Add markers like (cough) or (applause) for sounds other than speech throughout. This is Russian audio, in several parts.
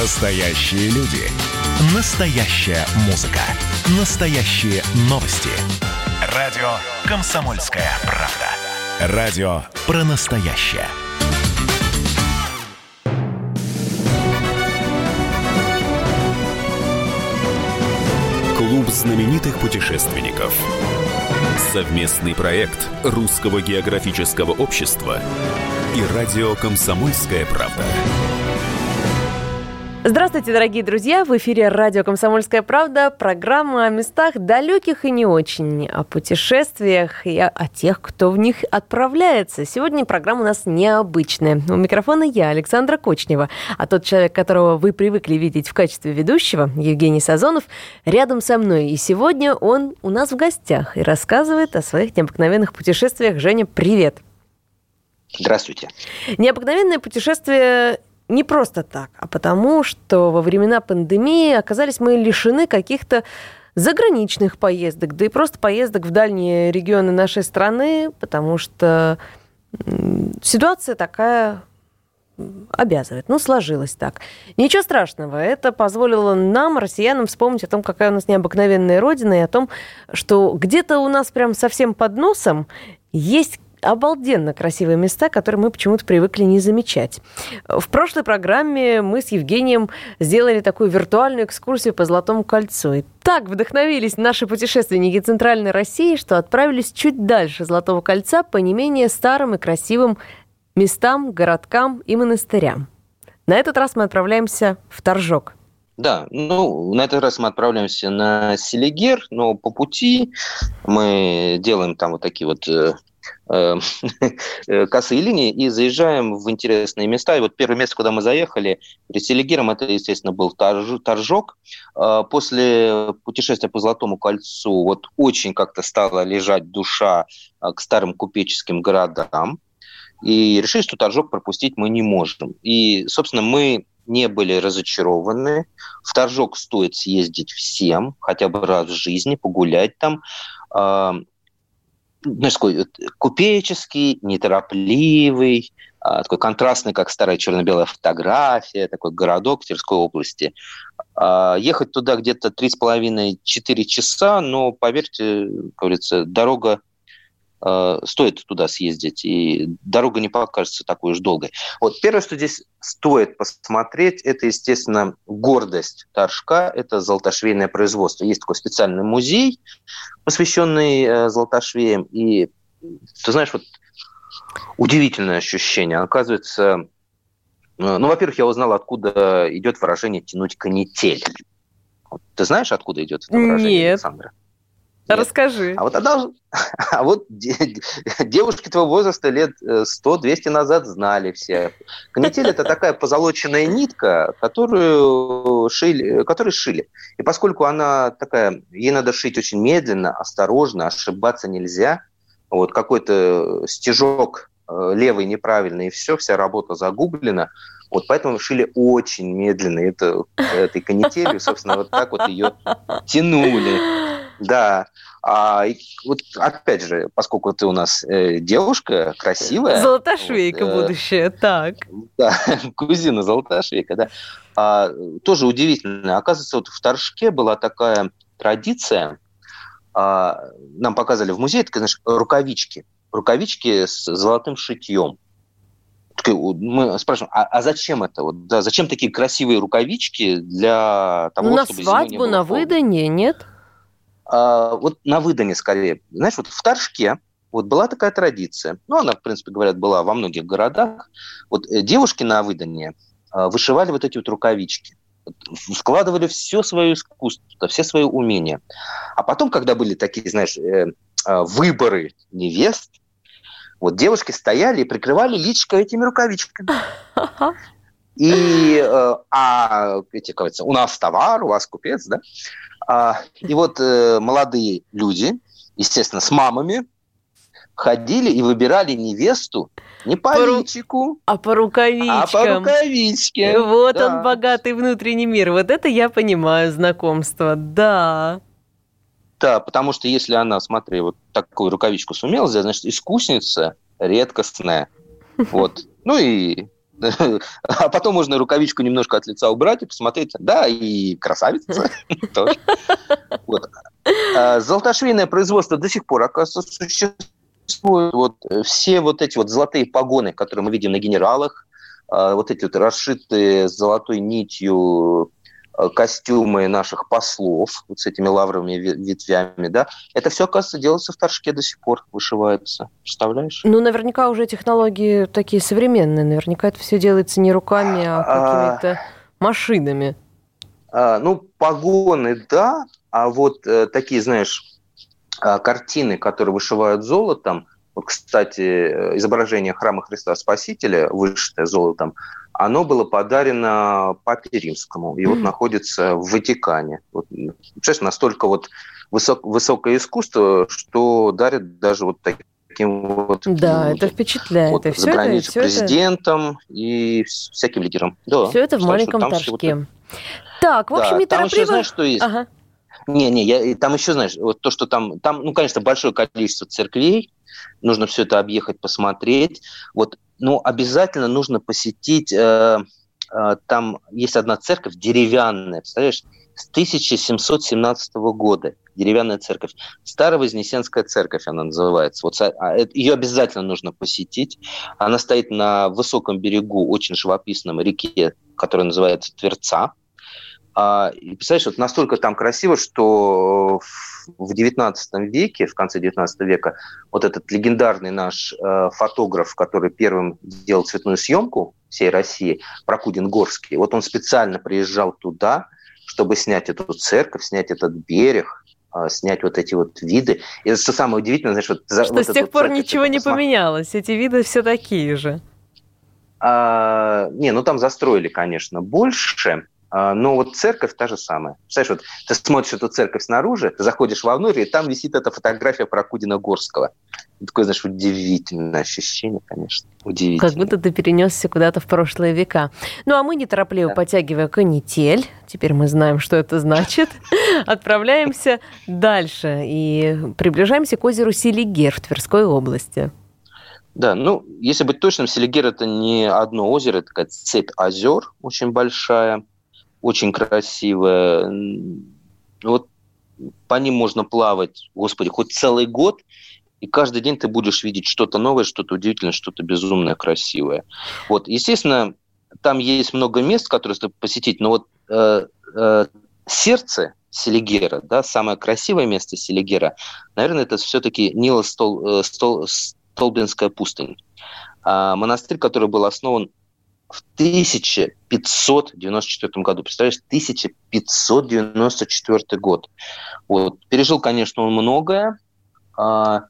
Настоящие люди. Настоящая музыка. Настоящие новости. Радио «Комсомольская правда». Радио про настоящее. Клуб знаменитых путешественников. Совместный проект Русского географического общества и радио «Комсомольская правда». Здравствуйте, дорогие друзья! В эфире радио «Комсомольская правда» программа о местах далеких и не очень, о путешествиях и о, тех, кто в них отправляется. Сегодня программа у нас необычная. У микрофона я, Александра Кочнева, а тот человек, которого вы привыкли видеть в качестве ведущего, Евгений Сазонов, рядом со мной. И сегодня он у нас в гостях и рассказывает о своих необыкновенных путешествиях. Женя, привет! Здравствуйте. Необыкновенное путешествие не просто так, а потому, что во времена пандемии оказались мы лишены каких-то заграничных поездок, да и просто поездок в дальние регионы нашей страны, потому что ситуация такая обязывает. Ну, сложилось так. Ничего страшного. Это позволило нам, россиянам, вспомнить о том, какая у нас необыкновенная родина, и о том, что где-то у нас прям совсем под носом есть обалденно красивые места, которые мы почему-то привыкли не замечать. В прошлой программе мы с Евгением сделали такую виртуальную экскурсию по Золотому кольцу. И так вдохновились наши путешественники Центральной России, что отправились чуть дальше Золотого кольца по не менее старым и красивым местам, городкам и монастырям. На этот раз мы отправляемся в Торжок. Да, ну, на этот раз мы отправляемся на Селигер, но по пути мы делаем там вот такие вот э, (laughs) косые линии и заезжаем в интересные места. И вот первое место, куда мы заехали, перед Селигером, это, естественно, был Торжок. Э, после путешествия по Золотому кольцу вот очень как-то стала лежать душа э, к старым купеческим городам. И решили, что Торжок пропустить мы не можем. И, собственно, мы не были разочарованы. В Торжок стоит съездить всем, хотя бы раз в жизни, погулять там знаешь, такой купеческий, неторопливый, а, такой контрастный, как старая черно-белая фотография, такой городок Тверской области. А, ехать туда где-то 3,5-4 часа, но, поверьте, как говорится, дорога э, стоит туда съездить, и дорога не покажется такой уж долгой. Вот первое, что здесь стоит посмотреть, это, естественно, гордость Торжка, это золотошвейное производство. Есть такой специальный музей, посвященный э, золотошвеям, и ты знаешь, вот удивительное ощущение. Оказывается, э, ну, во-первых, я узнал, откуда идет выражение «тянуть канитель». Ты знаешь, откуда идет это выражение, Нет. Александра? Нет. Расскажи. А вот, а, (laughs) а вот девушки твоего возраста лет 100-200 э, назад знали все. Канитель – это такая позолоченная нитка, которую шили, которую шили. И поскольку она такая, ей надо шить очень медленно, осторожно, ошибаться нельзя. Вот какой-то стежок э, левый неправильный, и все, вся работа загублена. Вот поэтому шили очень медленно. Это, этой канителью, собственно, вот так вот ее тянули. Да. А, вот опять же, поскольку ты у нас э, девушка красивая. Золотошвейка вот, э, будущая, так. Да, (laughs) кузина Золотошвейка, да. А, тоже удивительно. Оказывается, вот в Торжке была такая традиция. А, нам показали в музее, такие, знаешь, рукавички. Рукавички с золотым шитьем мы спрашиваем, а, а зачем это? Вот, да, зачем такие красивые рукавички для того, на чтобы свадьбу, на выдание, нет? А, вот на выдане скорее. Знаешь, вот в Торжке вот была такая традиция. Ну, она, в принципе, говорят, была во многих городах. Вот э, девушки на выдане а, вышивали вот эти вот рукавички вкладывали все свое искусство, все свои умения. А потом, когда были такие, знаешь, э, а, выборы невест, вот девушки стояли и прикрывали личико этими рукавичками. (laughs) И, э, а, эти, как у нас товар, у вас купец, да? А, и вот э, молодые люди, естественно, с мамами, ходили и выбирали невесту не по, по личику, а по рукавичкам. А по рукавичке. Вот да. он, богатый внутренний мир. Вот это я понимаю знакомство, да. Да, потому что если она, смотри, вот такую рукавичку сумела сделать, значит, искусница редкостная. Вот. Ну и (laughs) А потом можно рукавичку немножко от лица убрать и посмотреть. Да, и красавица. (laughs) А золотошвейное производство до сих пор, оказывается, существует. Вот все вот эти вот золотые погоны, которые мы видим на генералах, а, вот эти вот расшитые золотой нитью Э, костюмы наших послов вот с этими лавровыми ветвями, да, это все, оказывается, делается в Торжке до сих пор, вышивается. Представляешь? Ну, наверняка уже технологии такие современные. Наверняка это все делается не руками, а, а какими-то машинами. А, ну, погоны, да, а вот э, такие, знаешь, э, картины, которые вышивают золотом, вот, кстати, э, изображение храма Христа Спасителя, вышитое золотом, оно было подарено Папе Римскому и mm-hmm. вот находится в Ватикане. Вот, представляешь, настолько вот высок, высокое искусство, что дарят даже вот таким вот... Да, это впечатляет. Вот, за границу это, президентом это... и всяким лидерам. Да, все это в маленьком Торжке. Вот... Так, в общем, да, неторопливо... Там еще знаешь, что есть? Ага. Не, не, я, там еще, знаешь, вот то, что там, там, ну, конечно, большое количество церквей, нужно все это объехать, посмотреть. Вот ну, обязательно нужно посетить, э, э, там есть одна церковь деревянная, представляешь, с 1717 года, деревянная церковь. Старовознесенская церковь она называется. Вот а, ее обязательно нужно посетить. Она стоит на высоком берегу, очень живописном реке, которая называется Тверца. А, и представляешь, вот настолько там красиво, что в XIX веке, в конце XIX века, вот этот легендарный наш э, фотограф, который первым делал цветную съемку всей России, Прокудин Горский, вот он специально приезжал туда, чтобы снять эту церковь, снять этот берег, э, снять вот эти вот виды. И что самое удивительное, знаешь, вот... Что вот с тех пор церковь, ничего не посмотри... поменялось, эти виды все такие же. А, не, ну там застроили, конечно, больше, а, но вот церковь та же самая. Представляешь, вот ты смотришь эту церковь снаружи, ты заходишь вовнутрь, и там висит эта фотография Прокудина Горского. И такое, знаешь, удивительное ощущение, конечно. Удивительно. Как будто ты перенесся куда-то в прошлые века. Ну, а мы неторопливо, да. подтягивая канитель, теперь мы знаем, что это значит, (laughs) отправляемся дальше и приближаемся к озеру Селигер в Тверской области. Да, ну, если быть точным, Селигер – это не одно озеро, это такая цепь озер очень большая – очень красивая. Вот по ним можно плавать, господи, хоть целый год, и каждый день ты будешь видеть что-то новое, что-то удивительное, что-то безумное, красивое. Вот, естественно, там есть много мест, которые стоит посетить, но вот э, э, сердце Селигера, да, самое красивое место Селигера, наверное, это все-таки Нила Стол, э, Стол, пустынь. А, монастырь, который был основан в 1594 году. Представляешь, 1594 год. Вот. Пережил, конечно, он многое. А,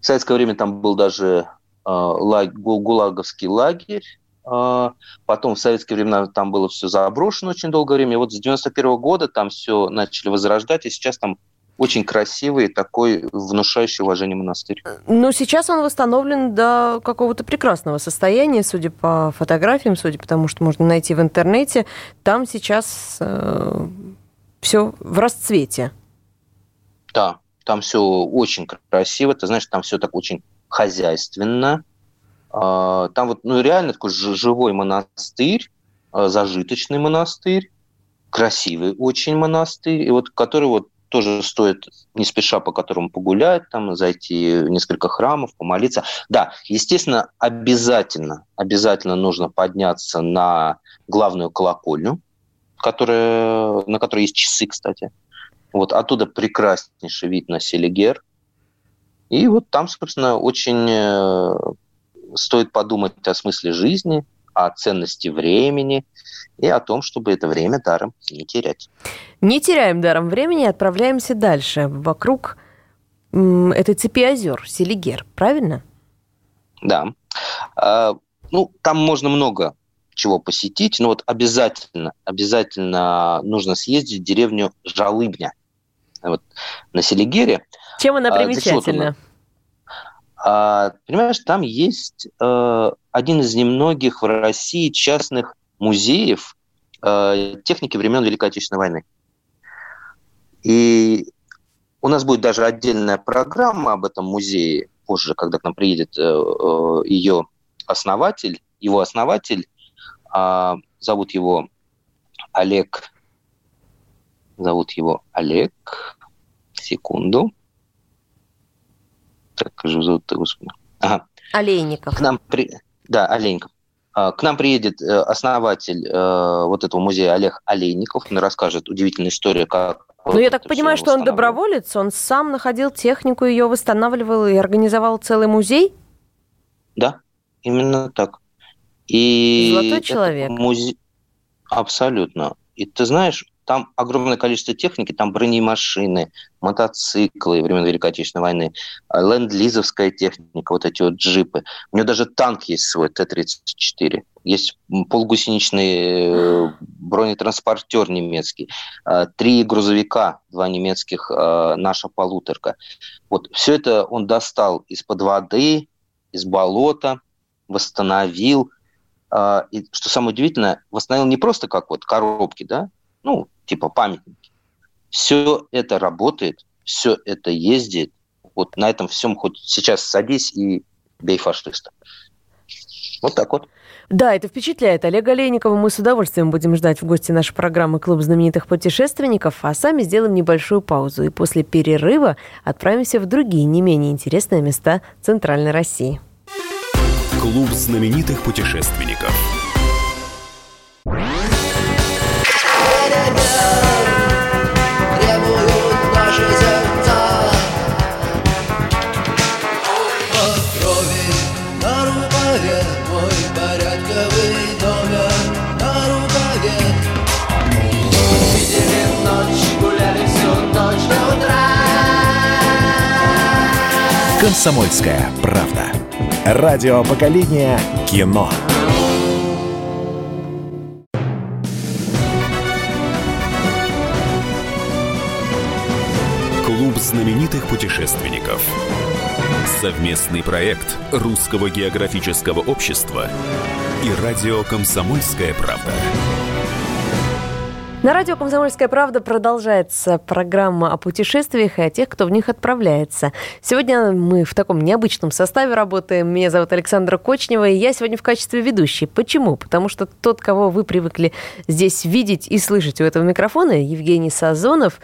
в советское время там был даже а, лаг, гулаговский лагерь. А, потом в советское время там было все заброшено очень долгое время. И вот с 91 года там все начали возрождать, и сейчас там очень красивый, такой внушающий уважение монастырь. Но сейчас он восстановлен до какого-то прекрасного состояния, судя по фотографиям, судя по тому, что можно найти в интернете. Там сейчас э, все в расцвете. Да, там все очень красиво. Ты знаешь, там все так очень хозяйственно. А, там вот ну, реально такой живой монастырь, а, зажиточный монастырь, красивый очень монастырь, и вот который вот тоже стоит не спеша по которому погулять, там, зайти в несколько храмов, помолиться. Да, естественно, обязательно, обязательно нужно подняться на главную колокольню, которая, на которой есть часы, кстати. Вот оттуда прекраснейший вид на Селигер. И вот там, собственно, очень э, стоит подумать о смысле жизни, о ценности времени и о том, чтобы это время даром не терять. Не теряем даром времени, отправляемся дальше, вокруг этой цепи озер, Селигер, правильно? Да. А, ну, там можно много чего посетить, но вот обязательно, обязательно нужно съездить в деревню Жалыбня вот, на Селигере. Чем она примечательна? А, понимаешь, там есть э, один из немногих в России частных музеев э, техники времен Великой Отечественной войны. И у нас будет даже отдельная программа об этом музее позже, когда к нам приедет э, э, ее основатель, его основатель А, зовут его Олег. Зовут его Олег. Секунду. Так, же зовут-то, господи. Ага. Олейников. К нам при... Да, Олейников. А, к нам приедет э, основатель э, вот этого музея Олег Олейников. Он расскажет удивительную историю, как ну, я так понимаю, что он доброволец, он сам находил технику, ее восстанавливал и организовал целый музей? Да, именно так. И Золотой человек. Музе... Абсолютно. И ты знаешь, там огромное количество техники, там бронемашины, мотоциклы времен Великой Отечественной войны, ленд-лизовская техника, вот эти вот джипы. У него даже танк есть свой, Т-34. Есть полгусеничный э, бронетранспортер немецкий, э, три грузовика, два немецких, э, наша полуторка. Вот все это он достал из-под воды, из болота, восстановил. И что самое удивительное, восстановил не просто как вот коробки, да, ну, типа памятники. Все это работает, все это ездит. Вот на этом всем хоть сейчас садись и бей фашиста. Вот так вот. Да, это впечатляет. Олега Олейникова мы с удовольствием будем ждать в гости нашей программы «Клуб знаменитых путешественников», а сами сделаем небольшую паузу и после перерыва отправимся в другие не менее интересные места Центральной России. Клуб знаменитых путешественников. «Комсомольская правда». Радио поколения кино. Клуб знаменитых путешественников. Совместный проект Русского географического общества и радио «Комсомольская правда». На радио «Комсомольская правда» продолжается программа о путешествиях и о тех, кто в них отправляется. Сегодня мы в таком необычном составе работаем. Меня зовут Александра Кочнева, и я сегодня в качестве ведущей. Почему? Потому что тот, кого вы привыкли здесь видеть и слышать у этого микрофона, Евгений Сазонов,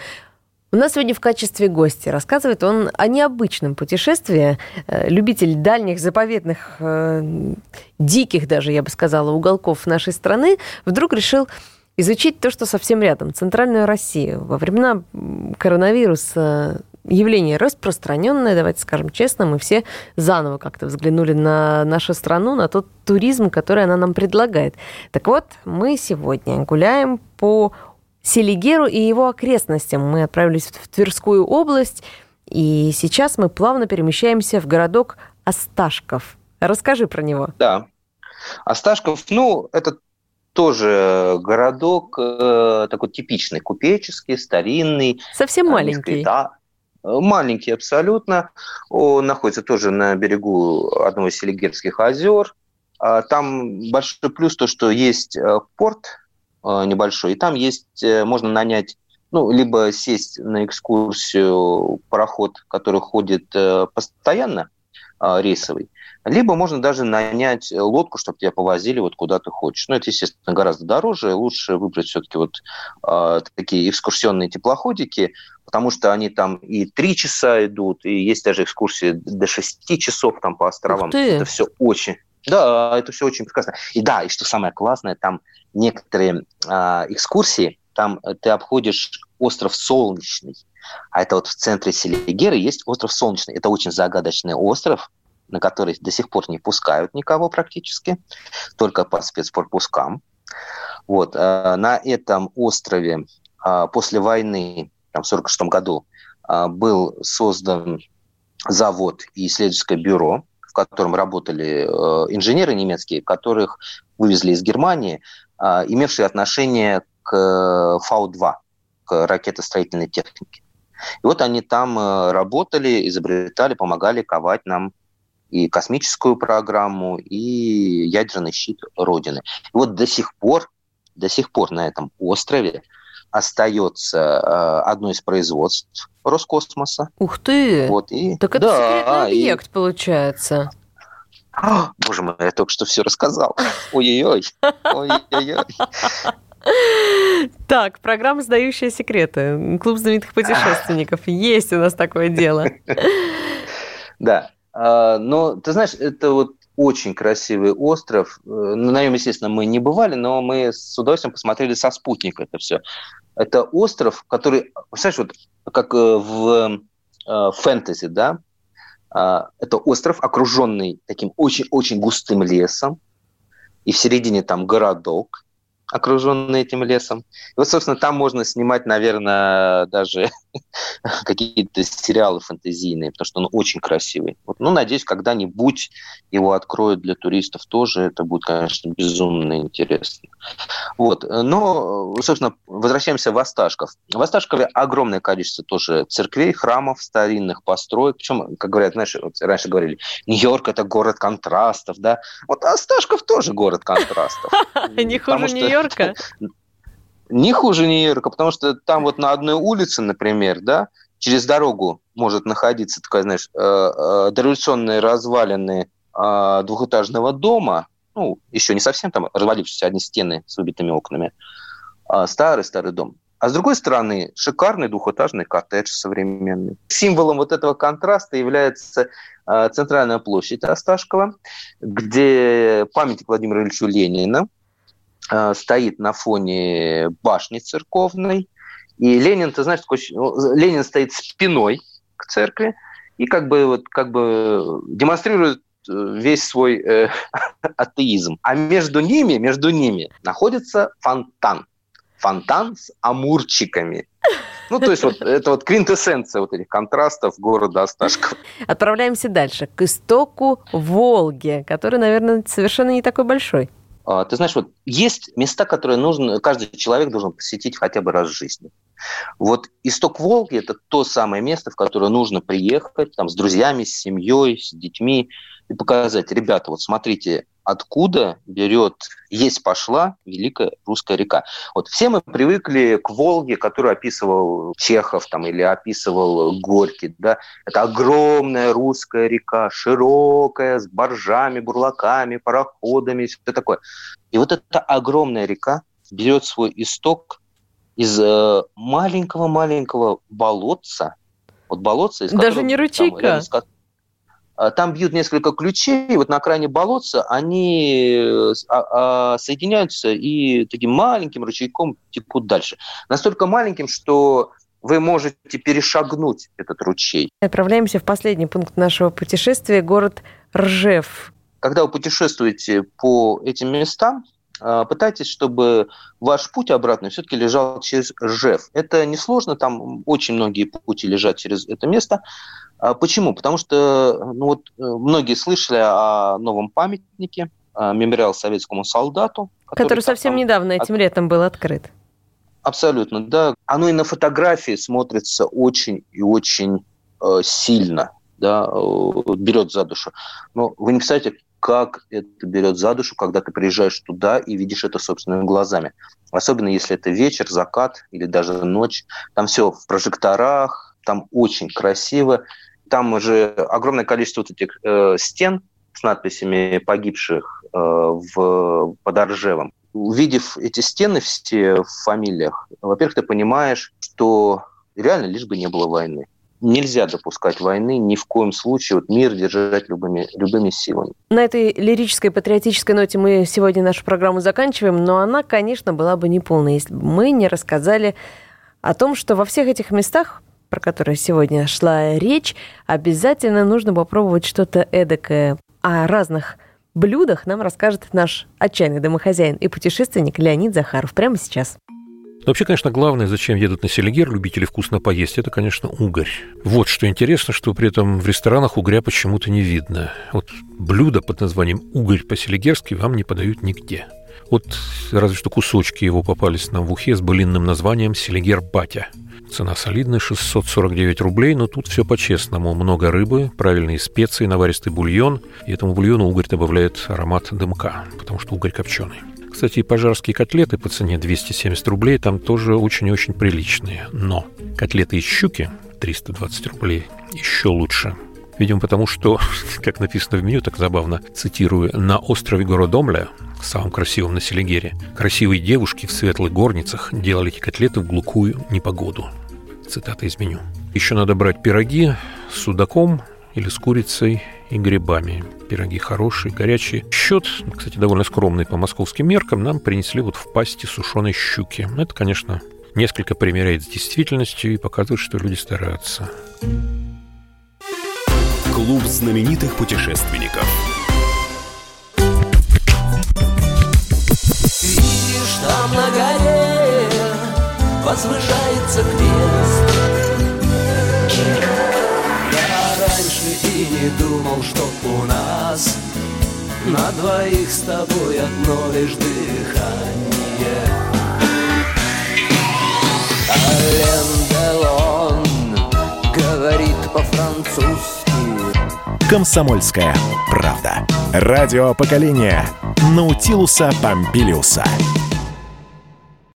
у нас сегодня в качестве гостя рассказывает он о необычном путешествии. Э, любитель дальних, заповедных, э, диких даже, я бы сказала, уголков нашей страны вдруг решил изучить то, что совсем рядом, Центральную Россию. Во времена коронавируса явление распространенное, давайте скажем честно, мы все заново как-то взглянули на нашу страну, на тот туризм, который она нам предлагает. Так вот, мы сегодня гуляем по Селигеру и его окрестностям. Мы отправились в Тверскую область, и сейчас мы плавно перемещаемся в городок Осташков. Расскажи про него. Да. Осташков, ну, это тоже городок э, такой типичный, купеческий, старинный. Совсем маленький. Да, маленький абсолютно. Он находится тоже на берегу одного из Селигерских озер. А там большой плюс то, что есть э, порт э, небольшой, и там есть, можно нанять ну, либо сесть на экскурсию пароход, который ходит постоянно, рейсовый, либо можно даже нанять лодку, чтобы тебя повозили вот куда ты хочешь. Но ну, это, естественно, гораздо дороже. Лучше выбрать все-таки вот э, такие экскурсионные теплоходики, потому что они там и три часа идут, и есть даже экскурсии до шести часов там по островам. Это все очень... Да, это все очень прекрасно. И да, и что самое классное, там некоторые э, экскурсии, там ты обходишь остров Солнечный, а это вот в центре Селигеры есть остров Солнечный. Это очень загадочный остров, на который до сих пор не пускают никого практически, только по спецпропускам. Вот. Э, на этом острове э, после войны, там, в 1946 году, э, был создан завод и исследовательское бюро, в котором работали инженеры немецкие, которых вывезли из Германии, имевшие отношение к Фау-2, к ракетостроительной технике. И вот они там работали, изобретали, помогали ковать нам и космическую программу, и ядерный щит Родины. И вот до сих пор, до сих пор на этом острове остается э, одно из производств Роскосмоса. Ух ты! Вот, и, так это да, секретный объект, и, получается. О, боже мой, я только что все рассказал. Ой-ой-ой. Ой-ой-ой. Так, программа «Сдающие секреты». Клуб знаменитых путешественников. Есть у нас такое дело. Да. А, но, ты знаешь, это вот очень красивый остров. Э, на нем, естественно, мы не бывали, но мы с удовольствием посмотрели со спутника это все. Это остров, который, представляешь, вот как э, в э, фэнтези, да, а, это остров, окруженный таким очень-очень густым лесом, и в середине там городок, окруженный этим лесом. И вот, собственно, там можно снимать, наверное, даже (laughs) какие-то сериалы фэнтезийные, потому что он очень красивый. Вот, ну, надеюсь, когда-нибудь его откроют для туристов тоже. Это будет, конечно, безумно интересно. Вот. Но, собственно, возвращаемся в Осташков. В Осташкове огромное количество тоже церквей, храмов, старинных построек. Причем, как говорят, знаешь, вот раньше говорили, Нью-Йорк – это город контрастов, да? Вот Осташков тоже город контрастов. (laughs) Не хуже Нью-Йорка? (laughs) Не хуже Нью-Йорка, потому что там вот на одной улице, например, да, через дорогу может находиться такая, знаешь, э, э, дореволюционные развалины э, двухэтажного дома, ну, еще не совсем там развалившиеся одни стены с выбитыми окнами, старый-старый дом. А с другой стороны, шикарный двухэтажный коттедж современный. Символом вот этого контраста является центральная площадь Осташкова, где памятник Владимиру Ильичу Ленина, стоит на фоне башни церковной. И Ленин, ты знаешь, такой, ну, Ленин стоит спиной к церкви и как бы, вот, как бы демонстрирует э, весь свой э, (laughs) атеизм. А между ними, между ними находится фонтан. Фонтан с амурчиками. Ну, то есть вот (laughs) это вот квинтэссенция вот этих контрастов города Осташков. Отправляемся дальше, к истоку Волги, который, наверное, совершенно не такой большой. А, ты знаешь, вот есть места, которые нужно, каждый человек должен посетить хотя бы раз в жизни. Вот исток Волги – это то самое место, в которое нужно приехать там, с друзьями, с семьей, с детьми и показать, ребята, вот смотрите, откуда берет, есть пошла Великая Русская река. Вот все мы привыкли к Волге, которую описывал Чехов там, или описывал Горький. Да? Это огромная русская река, широкая, с боржами, бурлаками, пароходами, все такое. И вот эта огромная река берет свой исток из э, маленького-маленького болотца, вот болотца, из Даже не ручейка. Там, там бьют несколько ключей, вот на окраине болотца они э, а, а, соединяются и таким маленьким ручейком текут дальше. Настолько маленьким, что вы можете перешагнуть этот ручей. Отправляемся в последний пункт нашего путешествия, город Ржев. Когда вы путешествуете по этим местам, пытайтесь, чтобы ваш путь обратный все-таки лежал через Ржев. Это несложно, там очень многие пути лежат через это место. А почему? Потому что ну вот, э, многие слышали о новом памятнике, мемориал советскому солдату. Который, который совсем там, недавно этим от... летом был открыт. Абсолютно, да. Оно и на фотографии смотрится очень и очень э, сильно, да, э, берет за душу. Но вы не представляете, как это берет за душу, когда ты приезжаешь туда и видишь это собственными глазами. Особенно если это вечер, закат или даже ночь. Там все в прожекторах, там очень красиво. Там уже огромное количество вот этих э, стен с надписями погибших э, в, под Оржевом. Увидев эти стены все в фамилиях, во-первых, ты понимаешь, что реально лишь бы не было войны. Нельзя допускать войны ни в коем случае. Вот мир держать любыми, любыми силами. На этой лирической, патриотической ноте мы сегодня нашу программу заканчиваем, но она, конечно, была бы неполной, если бы мы не рассказали о том, что во всех этих местах про которые сегодня шла речь, обязательно нужно попробовать что-то эдакое. О разных блюдах нам расскажет наш отчаянный домохозяин и путешественник Леонид Захаров прямо сейчас. Вообще, конечно, главное, зачем едут на Селигер любители вкусно поесть, это, конечно, угорь. Вот что интересно, что при этом в ресторанах угря почему-то не видно. Вот блюдо под названием угорь по-селигерски вам не подают нигде. Вот разве что кусочки его попались нам в ухе с былинным названием «Селигер Батя». Цена солидная, 649 рублей, но тут все по-честному. Много рыбы, правильные специи, наваристый бульон. И этому бульону угорь добавляет аромат дымка, потому что угорь копченый. Кстати, пожарские котлеты по цене 270 рублей там тоже очень-очень приличные. Но котлеты из щуки 320 рублей еще лучше. Видимо, потому что, (laughs) как написано в меню, так забавно, цитирую, «На острове Городомля, самом красивом на Селигере, красивые девушки в светлых горницах делали эти котлеты в глухую непогоду». Цитата из меню. Еще надо брать пироги с судаком или с курицей и грибами. Пироги хорошие, горячие. Счет, кстати, довольно скромный по московским меркам, нам принесли вот в пасти сушеной щуки. Это, конечно, несколько примеряет с действительностью и показывает, что люди стараются. Клуб знаменитых путешественников. Видишь, там на горе возвышается крест. Не думал, что у нас на двоих с тобой одно лишь дыхание. Ален Делон говорит по-французски. «Комсомольская правда». Радио поколения Наутилуса Помпилиуса.